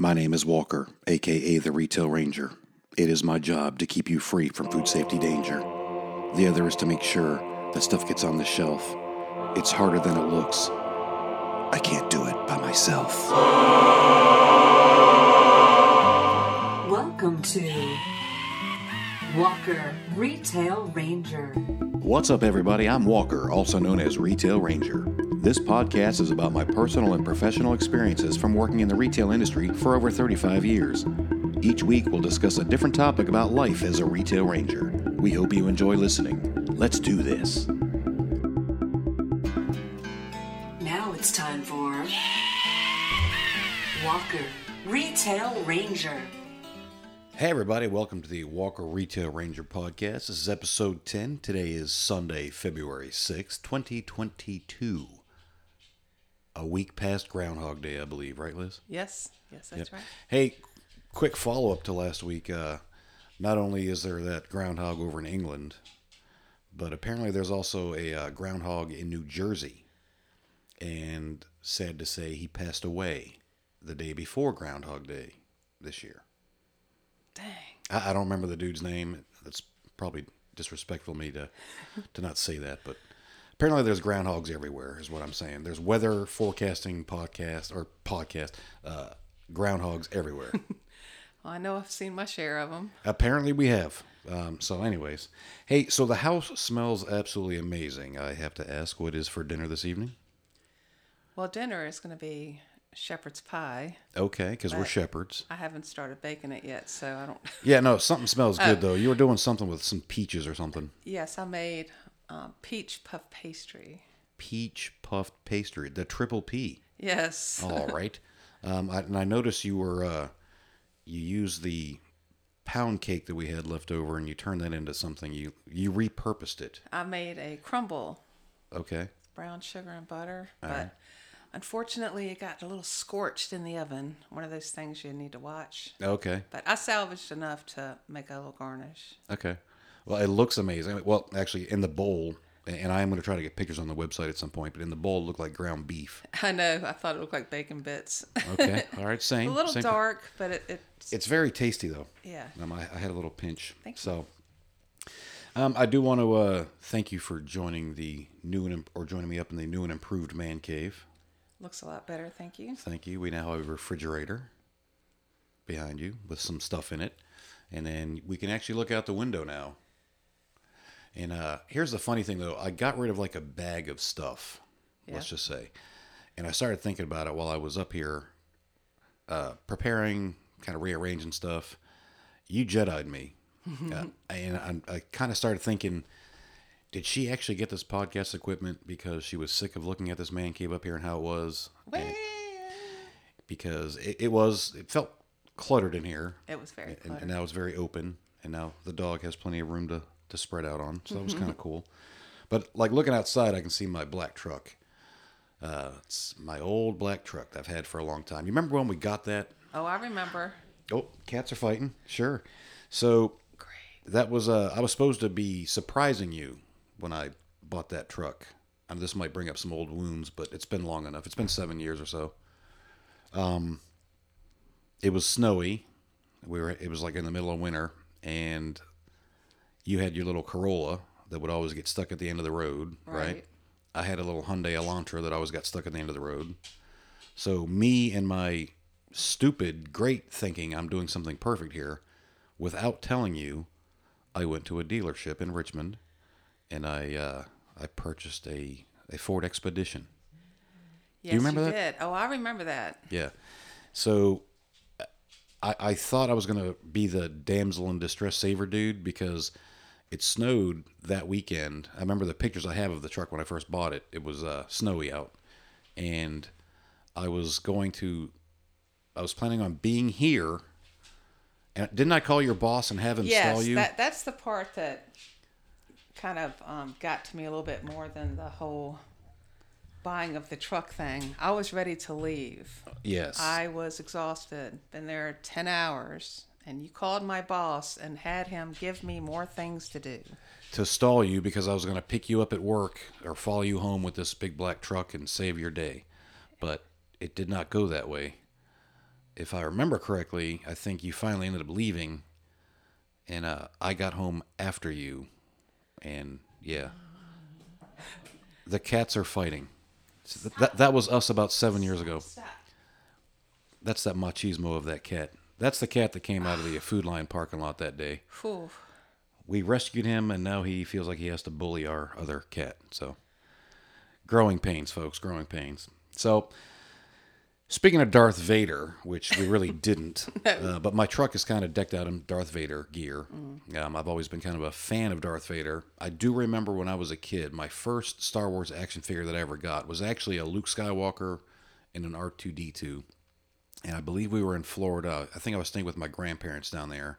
My name is Walker, aka the Retail Ranger. It is my job to keep you free from food safety danger. The other is to make sure that stuff gets on the shelf. It's harder than it looks. I can't do it by myself. Welcome to Walker Retail Ranger. What's up, everybody? I'm Walker, also known as Retail Ranger. This podcast is about my personal and professional experiences from working in the retail industry for over 35 years. Each week, we'll discuss a different topic about life as a retail ranger. We hope you enjoy listening. Let's do this. Now it's time for Walker Retail Ranger. Hey, everybody, welcome to the Walker Retail Ranger podcast. This is episode 10. Today is Sunday, February 6th, 2022. A week past Groundhog Day, I believe, right, Liz? Yes, yes, that's right. Hey, quick follow up to last week. Uh, not only is there that groundhog over in England, but apparently there's also a uh, groundhog in New Jersey. And sad to say, he passed away the day before Groundhog Day this year. Dang. I, I don't remember the dude's name. That's probably disrespectful of me to to not say that, but apparently there's groundhogs everywhere. Is what I'm saying. There's weather forecasting podcast or podcast uh, groundhogs everywhere. Well, I know I've seen my share of them. Apparently we have. Um, so, anyways, hey, so the house smells absolutely amazing. I have to ask, what is for dinner this evening? Well, dinner is going to be shepherd's pie. Okay, because we're shepherds. I haven't started baking it yet, so I don't. Yeah, no, something smells good Oh. though. You were doing something with some peaches or something. yes, I made um, peach puff pastry. Peach puffed pastry, the triple P. Yes. All right. Um, I, and I noticed you were uh, you used the pound cake that we had left over, and you turned that into something. You you repurposed it. I made a crumble, Okay. brown sugar and butter, All but right. Unfortunately it got a little scorched in the oven. One of those things you need to watch. Okay. But I salvaged enough to make a little garnish. Okay. Well, it looks amazing. Well, actually, in the bowl, and I am going to try to get pictures on the website at some point. But in the bowl, it looked like ground beef. I know. I thought it looked like bacon bits. Okay. All right. Same. a little same. dark, but it, it's It's very tasty though. yeah. Um, I, I had a little pinch. Thank you. so, um, I do want to uh, thank you for joining the new and or joining me up in the new and improved man cave. Looks a lot better, thank you. Thank you. We now have a refrigerator behind you with some stuff in it, and then we can actually look out the window now. And uh, here's the funny thing, though. I got rid of like a bag of stuff. Let's just say, and I started thinking about it while I was up here, uh, preparing, kind of rearranging stuff. You Jedi'd me, uh, and I, I kind of started thinking. Did she actually get this podcast equipment because she was sick of looking at this man cave up here and how it was? And- because it, it was it felt cluttered in here. It was very and, and now it's very open. And now the dog has plenty of room to, to spread out on. So that was kind of cool. But like looking outside i can see my black truck. Uh, it's my old black truck that i've had for a long time. You remember when we got that? Oh, I remember. oh cats are fighting. Sure. So Great. that was uh, i was supposed to be surprising you when i bought that truck. And this might bring up some old wounds but it's been long enough. It's been seven years or so. Um it was snowy. We were it was like in the middle of winter and you had your little corolla that would always get stuck at the end of the road right, Right. i had a little hyundai elantra that always got stuck at the end of the road. So me and my stupid great thinking i'm doing something perfect here without telling you i went to a dealership in richmond and i uh, i purchased a a ford expedition Yes, remember that? did. Oh, I remember that. Yeah. So I, I thought I was going to be the damsel in distress saver dude because it snowed that weekend. I remember the pictures I have of the truck when I first bought it. It was uh, snowy out. And I was going to, I was planning on being here. And didn't I call your boss and have him Yes, stall you? that that's the part that kind of um, got to me a little bit more than the whole buying of the truck thing. I was ready to leave. yes. I was exhausted. Been there ten hours, and you called my boss and had him give me more things to do. to stall you because I was going to pick you up at work or follow you home with this big black truck and save your day. But it did not go that way. if I remember correctly, I think you finally ended up leaving, and uh, I got home after you, and yeah, the cats are fighting. So th- that that was us about seven years ago. That's that machismo of that cat. That's the cat that came out of the Food Lion parking lot that day. We rescued him, and now he feels like he has to bully our other cat. So, growing pains, folks, growing pains. So, speaking of Darth Vader, which we really didn't, uh, but my truck is kind of decked out in Darth Vader gear. Um, I've always been kind of a fan of Darth Vader. I do remember when I was a kid, my first Star Wars action figure that I ever got was actually a Luke Skywalker and an R2D2 and I believe we were in Florida. I think I was staying with my grandparents down there,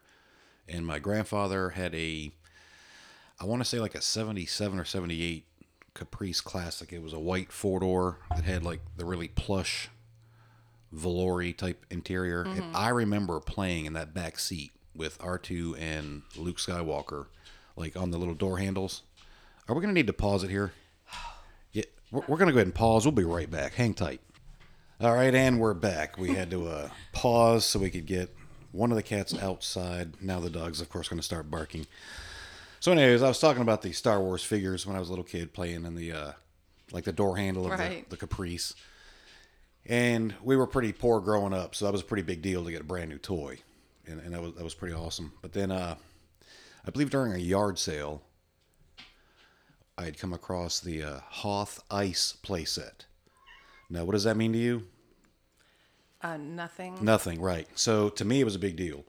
and my grandfather had a, I want to say like a '77 or '78 Caprice Classic. It was a white four door that had like the really plush, velour type interior. And I remember playing in that back seat with R2 and Luke Skywalker, like on the little door handles. Are we gonna need to pause it here? Yeah, we're, we're gonna go ahead and pause. We'll be right back. Hang tight. All right, and we're back. We had to uh, pause so we could get one of the cats outside. Now the dog's, of course, going to start barking. So, anyways, I was talking about the Star Wars figures when I was a little kid playing in the uh, like the door handle of Right. the, the Caprice, and we were pretty poor growing up, so that was a pretty big deal to get a brand new toy, and, and that was that was pretty awesome. But then, uh, I believe during a yard sale, I had come across the uh, Hoth Ice playset. Now, what does that mean to you? Uh, nothing. Nothing, right. So to me, it was a big deal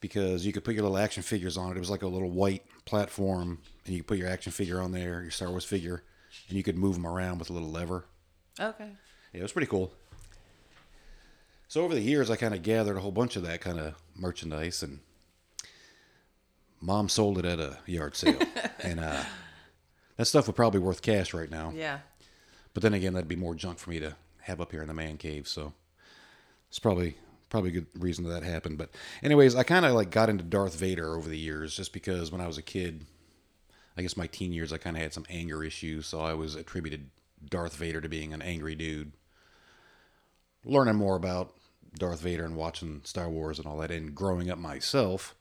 because you could put your little action figures on it. It was like a little white platform, and you could put your action figure on there, your Star Wars figure, and you could move them around with a little lever. Okay. Yeah, it was pretty cool. So over the years, I kind of gathered a whole bunch of that kind of merchandise, and mom sold it at a yard sale, and uh, that stuff would probably be worth cash right now. Yeah. But then again, that'd be more junk for me to have up here in the man cave. So it's probably probably a good reason that happened. But anyways, I kind of like got into Darth Vader over the years, just because when I was a kid, I guess my teen years, I kind of had some anger issues, so I was attributed Darth Vader to being an angry dude. Learning more about Darth Vader and watching Star Wars and all that, and growing up myself,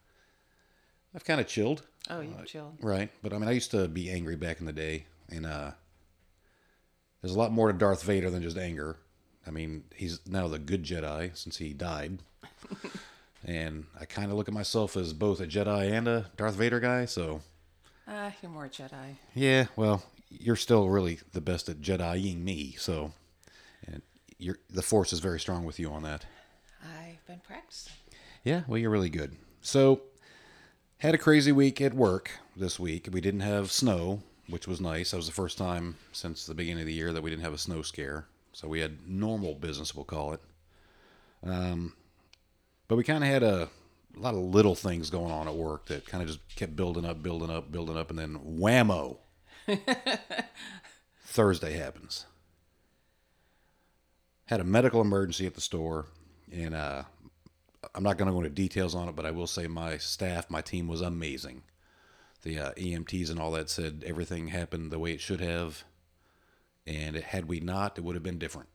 I've kind of chilled. Oh, you chilled. Right. But I mean, I used to be angry back in the day, and uh, there's a lot more to Darth Vader than just anger. I mean, he's now the good Jedi since he died. and I kind of look at myself as both a Jedi and a Darth Vader guy, so Ah, you're more Jedi. yeah, well, you're still really the best at Jediing me, so and you're the force is very strong with you on that. Been practicing. Yeah, well, you're really good. So, had a crazy week at work this week. We didn't have snow, which was nice. That was the first time since the beginning of the year that we didn't have a snow scare. So we had normal business, we'll call it. Um, but we kind of had a, a lot of little things going on at work that kind of just kept building up, building up, building up, and then whammo, Thursday happens. Had a medical emergency at the store, and uh, I'm not going to go into details on it, but I will say my staff, my team was amazing. The uh, EMTs and all that said everything happened the way it should have, and it, had we not, it would have been different.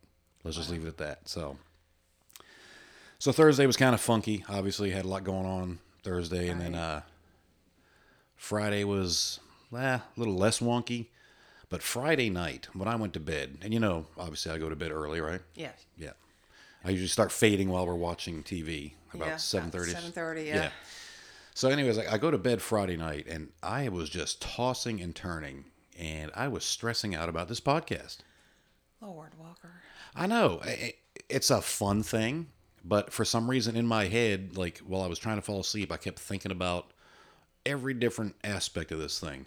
Let's just leave it at that. So, so Thursday was kind of funky. Obviously, had a lot going on Thursday, and then uh, Friday was eh, a little less wonky. But Friday night, when I went to bed, and you know, obviously I go to bed early, right? Yeah. Yeah. I usually start fading while we're watching TV about seven thirty. Seven thirty, yeah. So, anyways, I, I go to bed Friday night, and I was just tossing and turning, and I was stressing out about this podcast. Lord Walker. I know I- it's a fun thing, but for some reason in my head, like while I was trying to fall asleep, I kept thinking about every different aspect of this thing.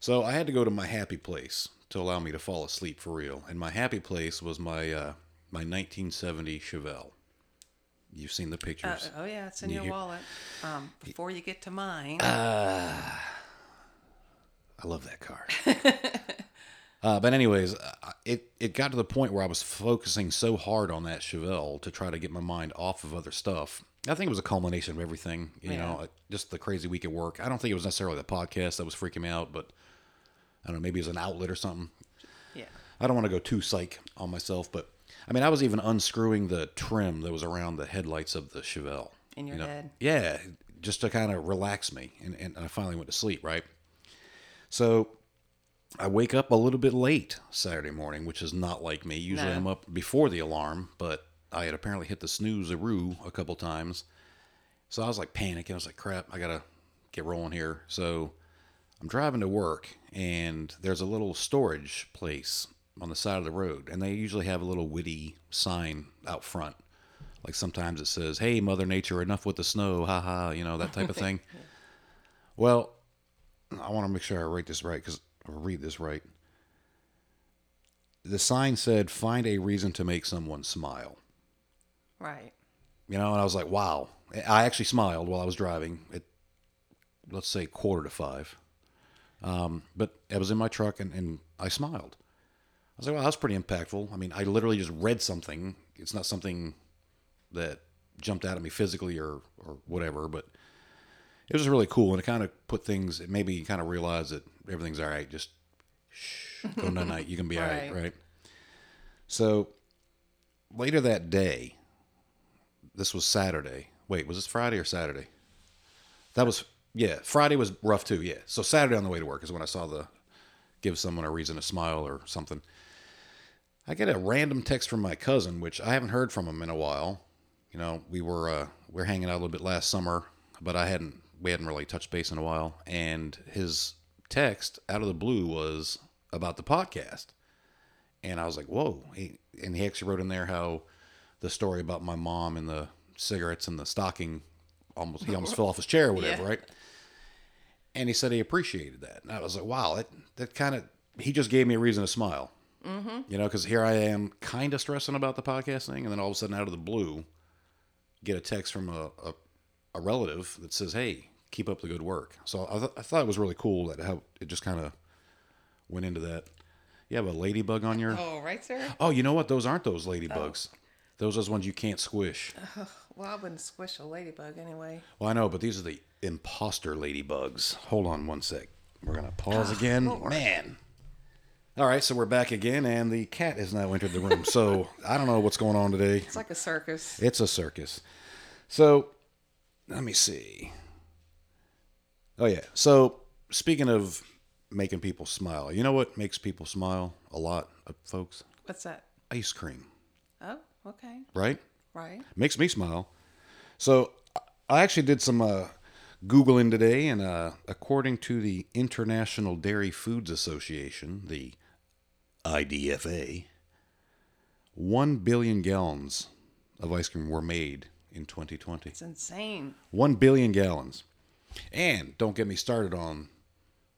So I had to go to my happy place to allow me to fall asleep for real, and my happy place was my uh, my 1970 Chevelle. You've seen the Uh, pictures. oh yeah, it's in You your hear- wallet. Um, before you get to mine, I love that car. uh, but anyways, uh, it it got to the point where I was focusing so hard on that Chevelle to try to get my mind off of other stuff. I think it was a culmination of everything. You know, Yeah. uh, just the crazy week at work. I don't think it was necessarily the podcast that was freaking me out, but I don't know. Maybe it was an outlet or something. yeah. I don't want to go too psych on myself, but I mean, I was even unscrewing the trim that was around the headlights of the Chevelle. In your you know? head. Yeah, just to kind of relax me. And, and I finally went to sleep, right? So I wake up a little bit late Saturday morning, which is not like me. Usually No. I'm up before the alarm, but I had apparently hit the snooze-a-roo a couple times. So I was like panicking. I was like, crap, I got to get rolling here. So I'm driving to work, and there's a little storage place on the side of the road, and they usually have a little witty sign out front. Like sometimes it says, "Hey, Mother Nature, enough with the snow, ha ha," you know that type of thing. Well, I want to make sure I write this right because I read this right. The sign said, "Find a reason to make someone smile." Right. You know, and I was like, "Wow!" I actually smiled while I was driving. At let's say quarter to five, um, but I was in my truck and, and I smiled. I was like, "Wow, that's pretty impactful." I mean, I literally just read something. It's not something that jumped out at me physically or or whatever, but it was really cool, and it kind of put things. It made me kind of realize that everything's all right. Just shh, go night night. You can be all right, Right. right? So later that day, this was Saturday. Wait, was this Friday or Saturday? That was yeah. Friday was rough too. Yeah. So Saturday on the way to work is when I saw the give someone a reason to smile or something. I get a random text from my cousin, which I haven't heard from him in a while. You know, we were uh, we were hanging out a little bit last summer, but I hadn't we hadn't really touched base in a while. And his text out of the blue was about the podcast, and I was like, "Whoa!" He, and he actually wrote in there how the story about my mom and the cigarettes and the stocking almost he almost fell off his chair or whatever, Yeah. right? And he said he appreciated that. And I was like, wow, that, that kind of, he just gave me a reason to smile. Mm-hmm. You know, because here I am kind of stressing about the podcast thing. And then all of a sudden, out of the blue, get a text from a, a, a relative that says, hey, keep up the good work. So I, th- I thought it was really cool that how it just kind of went into that. You have a ladybug on your. Oh, right sir. Oh, you know what? Those aren't those ladybugs. Those are those ones you can't squish. Well, I wouldn't squish a ladybug anyway. Well, I know, but these are the imposter ladybugs. Hold on one sec. We're gonna pause again. Man. All right, so we're back again, and the cat has now entered the room. So I don't know what's going on today. It's like a circus. It's a circus. So let me see. Oh yeah. So speaking of making people smile, you know what makes people smile a lot, uh, folks? What's that? Ice cream, Oh, okay. right? Right. makes me smile. So I actually did some uh, googling today, and uh, according to the International Dairy Foods Association, the IDFA, one billion gallons of ice cream were made in 2020. It's insane. One billion gallons, and don't get me started on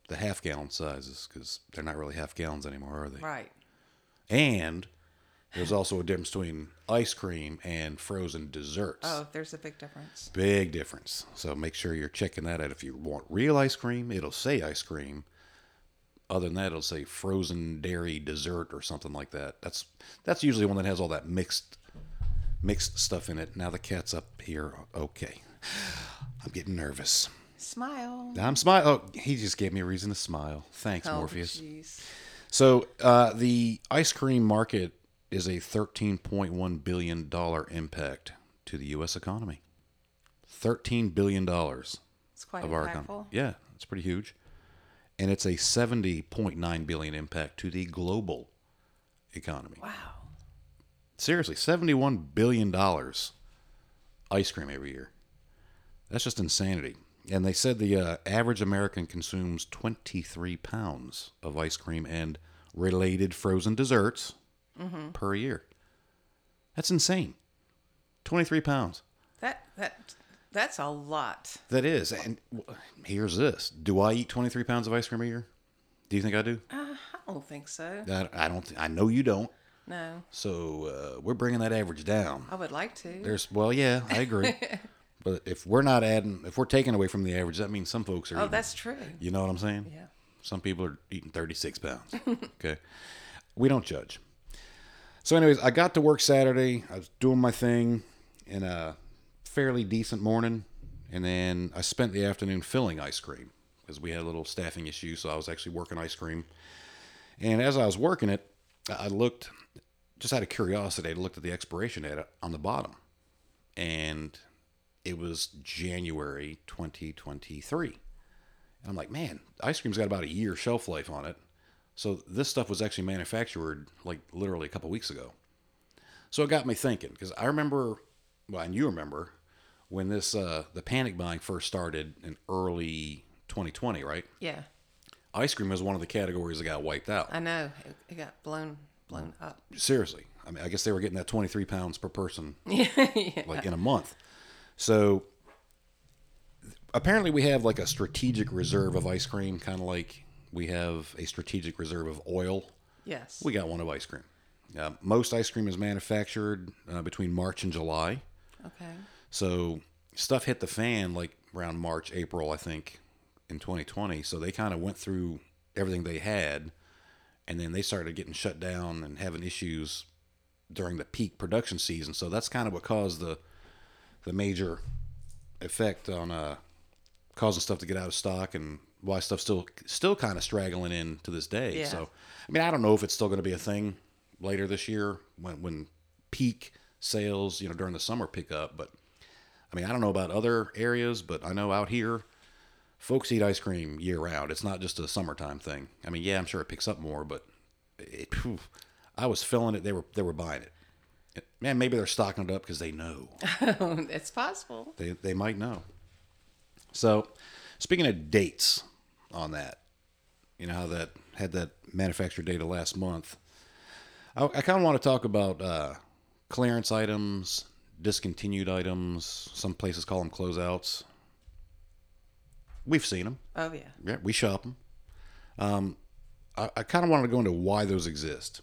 the half gallon sizes because they're not really half gallons anymore, are they? Right. And there's also a difference between ice cream and frozen desserts. Oh, there's a big difference. Big difference. So make sure you're checking that out. If you want real ice cream, it'll say ice cream. Other than that, it'll say frozen dairy dessert or something like that. That's that's usually one that has all that mixed mixed stuff in it. Now the cat's up here. Okay. I'm getting nervous. Smile. I'm smiling. Oh, he just gave me a reason to smile. Thanks, Oh, Morpheus. jeez. So uh, the ice cream market is a $13.1 billion impact to the U.S. economy. $13 billion It's quite our impactful. economy. Yeah, it's pretty huge. And it's a 70.9 billion impact to the global economy. Wow. Seriously, $71 billion ice cream every year. That's just insanity. And they said the uh, average American consumes 23 pounds of ice cream and related frozen desserts per year. That's insane. 23 pounds. That that that's a lot. That is. And here's this Do I eat 23 pounds of ice cream a year? Do you think I do? Uh, I don't think so. I, I don't. Th- I know you don't. No, So uh, we're bringing that average down. I would like to. There's well, yeah, I agree. but if we're not adding, if we're taking away from the average, that means some folks are. oh, eating- that's true. You know what I'm saying? Yeah. Some people are eating 36 pounds. okay. We don't judge. So, anyways, I got to work Saturday. I was doing my thing in a fairly decent morning. And then I spent the afternoon filling ice cream because we had a little staffing issue. So I was actually working ice cream. And as I was working it, I looked just out of curiosity, I looked at the expiration date on the bottom, and it was January 2023. And I'm like, man, ice cream's got about a year shelf life on it. So this stuff was actually manufactured like literally a couple weeks ago. So it got me thinking because I remember, well, and you remember when this uh, the panic buying first started in early 2020, right? Yeah, Ice cream was one of the categories that got wiped out. I know. It, it got blown blown up. Seriously, I mean, I guess they were getting that 23 pounds per person yeah. like in a month. So apparently we have like a strategic reserve of ice cream, kind of like we have a strategic reserve of oil. Yes. We got one of ice cream. Uh, most ice cream is manufactured uh, between March and July. okay. So stuff hit the fan like around March, April, I think, in 2020. So they kind of went through everything they had, and then they started getting shut down and having issues during the peak production season. So that's kind of what caused the the major effect on uh, causing stuff to get out of stock and why stuff still still kind of straggling in to this day. Yeah. So I mean, I don't know if it's still going to be a thing later this year when when peak sales, you know, during the summer pick up, but I mean, I don't know about other areas, but I know out here, folks eat ice cream year round. It's not just a summertime thing. I mean, yeah, I'm sure it picks up more, but it, phew, I was filling it. They were they were buying it. Man, maybe they're stocking it up because they know it's possible. they they might know. So, speaking of dates on that, you know how that had that manufacturer data last month. I, I kind of want to talk about uh, clearance items, discontinued items. Some places call them closeouts. We've seen them. Oh yeah. Yeah, we shop them. Um, I, I kind of wanted to go into why those exist.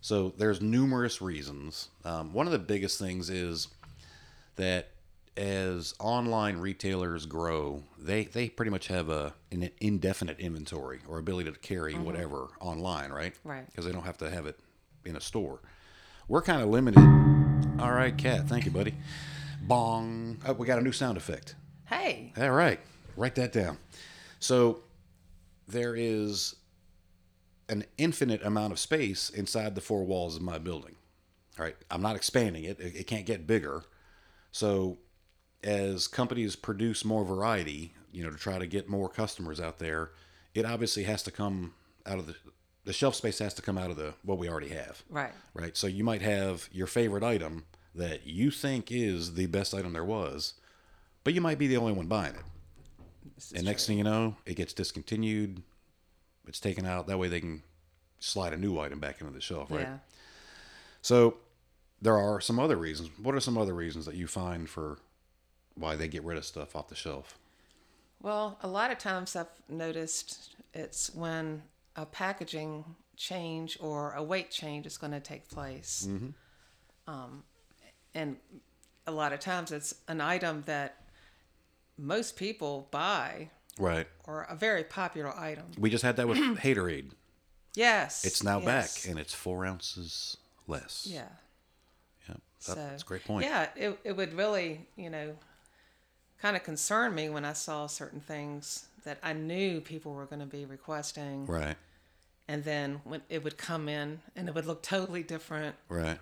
So there's numerous reasons. Um, one of the biggest things is that as online retailers grow, they they pretty much have a an indefinite inventory or ability to carry mm-hmm. whatever online, right? Right. Because they don't have to have it in a store. We're kind of limited. All right, cat. Thank you, buddy. Bong. Oh, we got a new sound effect. Hey. All right, write that down. So there is an infinite amount of space inside the four walls of my building. All right, I'm not expanding it. It, it can't get bigger. So as companies produce more variety, you know, to try to get more customers out there, it obviously has to come out of the the shelf space has to come out of the what we already have Right. right? So you might have your favorite item that you think is the best item there was, but you might be the only one buying it. And next thing you know, it gets discontinued. It's taken out. That way they can slide a new item back into the shelf, right? Yeah. So there are some other reasons. What are some other reasons that you find for why they get rid of stuff off the shelf? Well, a lot of times I've noticed it's when a packaging change or a weight change is going to take place. Um, and a lot of times it's an item that most people buy Right. or a very popular item. We just had that with Gatorade. Yes. It's now yes. back and it's four ounces less. Yeah. Yeah. So, that's a great point. Yeah, it, it would really, you know, kind of concerned me when I saw certain things that I knew people were going to be requesting. Right. And then when it would come in and it would look totally different, Right.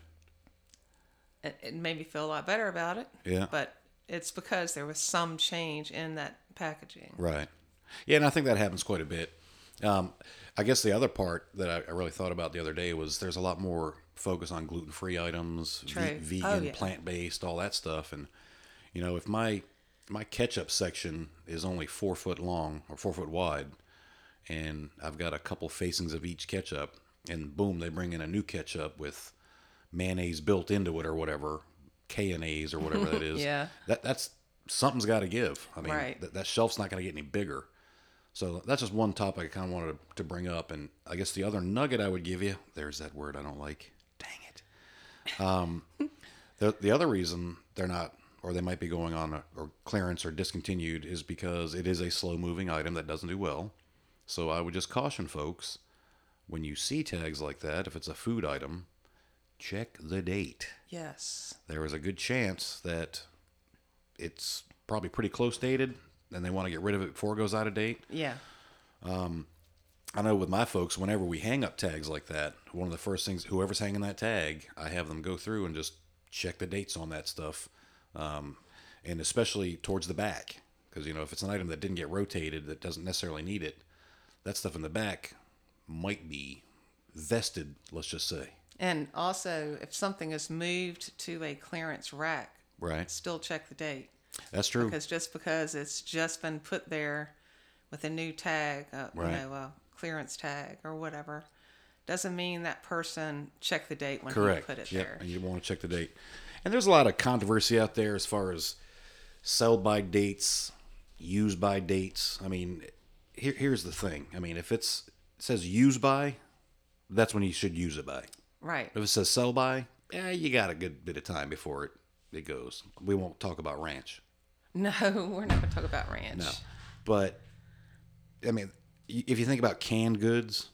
it, it made me feel a lot better about it. Yeah. But it's because there was some change in that packaging. Right. Yeah, and I think that happens quite a bit. Um, I guess the other part that I, I really thought about the other day was there's a lot more focus on gluten free items, ve-. Oh, vegan, yeah. plant based, all that stuff. And you know, if my my ketchup section is only four foot long or four foot wide, and I've got a couple facings of each ketchup, and boom, they bring in a new ketchup with mayonnaise built into it or whatever, K and A's or whatever that is. Yeah. That that's something's got to give. I mean, Right. that, that shelf's not going to get any bigger. So that's just one topic I kind of wanted to bring up. And I guess the other nugget I would give you, there's that word I don't like. Dang it. Um, the, the other reason they're not, or they might be going on a, or clearance or discontinued is because it is a slow moving item that doesn't do well. So I would just caution folks when you see tags like that, if it's a food item, check the date Yes. there is a good chance that it's probably pretty close dated and they want to get rid of it before it goes out of date. Yeah. Um, I know with my folks, whenever we hang up tags like that, one of the first things, whoever's hanging that tag, I have them go through and just check the dates on that stuff, um, and especially towards the back, because you know if it's an item that didn't get rotated that doesn't necessarily need it, that stuff in the back might be vested. Let's just say, And also, if something is moved to a clearance rack, right? still check the date. That's true. Because just because it's just been put there with a new tag, uh, Right. you know, a clearance tag or whatever, doesn't mean that person checked the date when Correct. he put it Yep. there. And you want to check the date. And there's a lot of controversy out there as far as sell by dates, use by dates. I mean, here, here's the thing. I mean, if it's it says use by, that's when you should use it by. Right. If it says sell by, eh, you got a good bit of time before it, it goes. We won't talk about ranch. No, we're not going to talk about ranch. No. But, I mean, if you think about canned goods,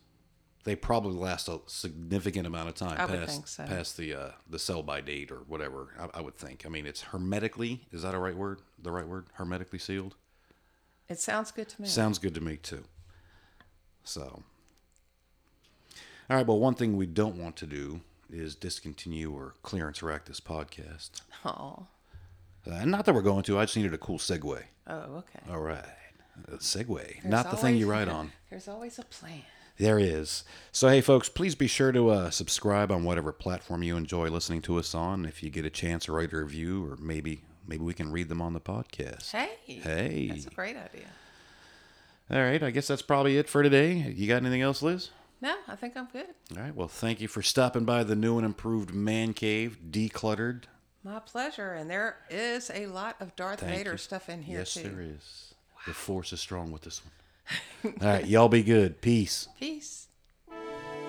they probably last a significant amount of time I past so. past the uh, the sell by date or whatever. I, I would think. I mean, it's hermetically is that a right word? The right word? Hermetically sealed. It sounds good to me. Sounds good to me too. So, all right. Well, one thing we don't want to do is discontinue or clearance rack this podcast. oh. Uh, and not that we're going to. I just needed a cool segue. Oh, okay. All right, a segue, There's not the thing you always- write on. There's always a plan. There is. So, hey, folks, please be sure to uh, subscribe on whatever platform you enjoy listening to us on. If you get a chance, write a review, or maybe maybe we can read them on the podcast. Hey. Hey. That's a great idea. All right, I guess that's probably it for today. You got anything else, Liz? No, I think I'm good. All right, well, thank you for stopping by the new and improved Man Cave, decluttered. My pleasure. And there is a lot of Darth Thank Vader you. stuff in here, yes, too. there is. The force is strong with this one. All right, y'all be good. Peace. Peace.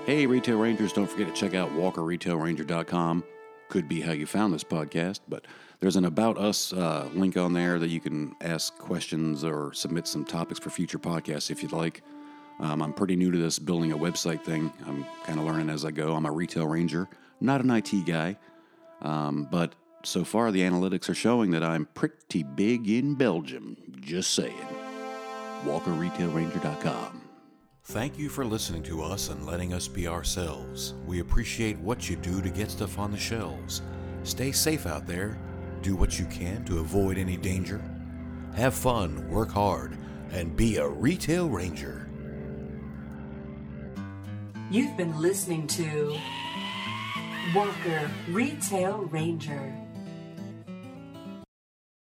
Hey, Retail Rangers, don't forget to check out walkerretailranger.com. Could be how you found this podcast, but there's an About Us uh, link on there that you can ask questions or submit some topics for future podcasts if you'd like. Um, I'm pretty new to this building a website thing. I'm kind of learning as I go. I'm a retail ranger, not an IT guy, um, but so far the analytics are showing that I'm pretty big in Belgium. Just saying. WalkerRetailRanger.com. Thank you for listening to us and letting us be ourselves. We appreciate what you do to get stuff on the shelves. Stay safe out there. Do what you can to avoid any danger. Have fun, work hard, and be a retail ranger. You've been listening to Walker Retail Ranger.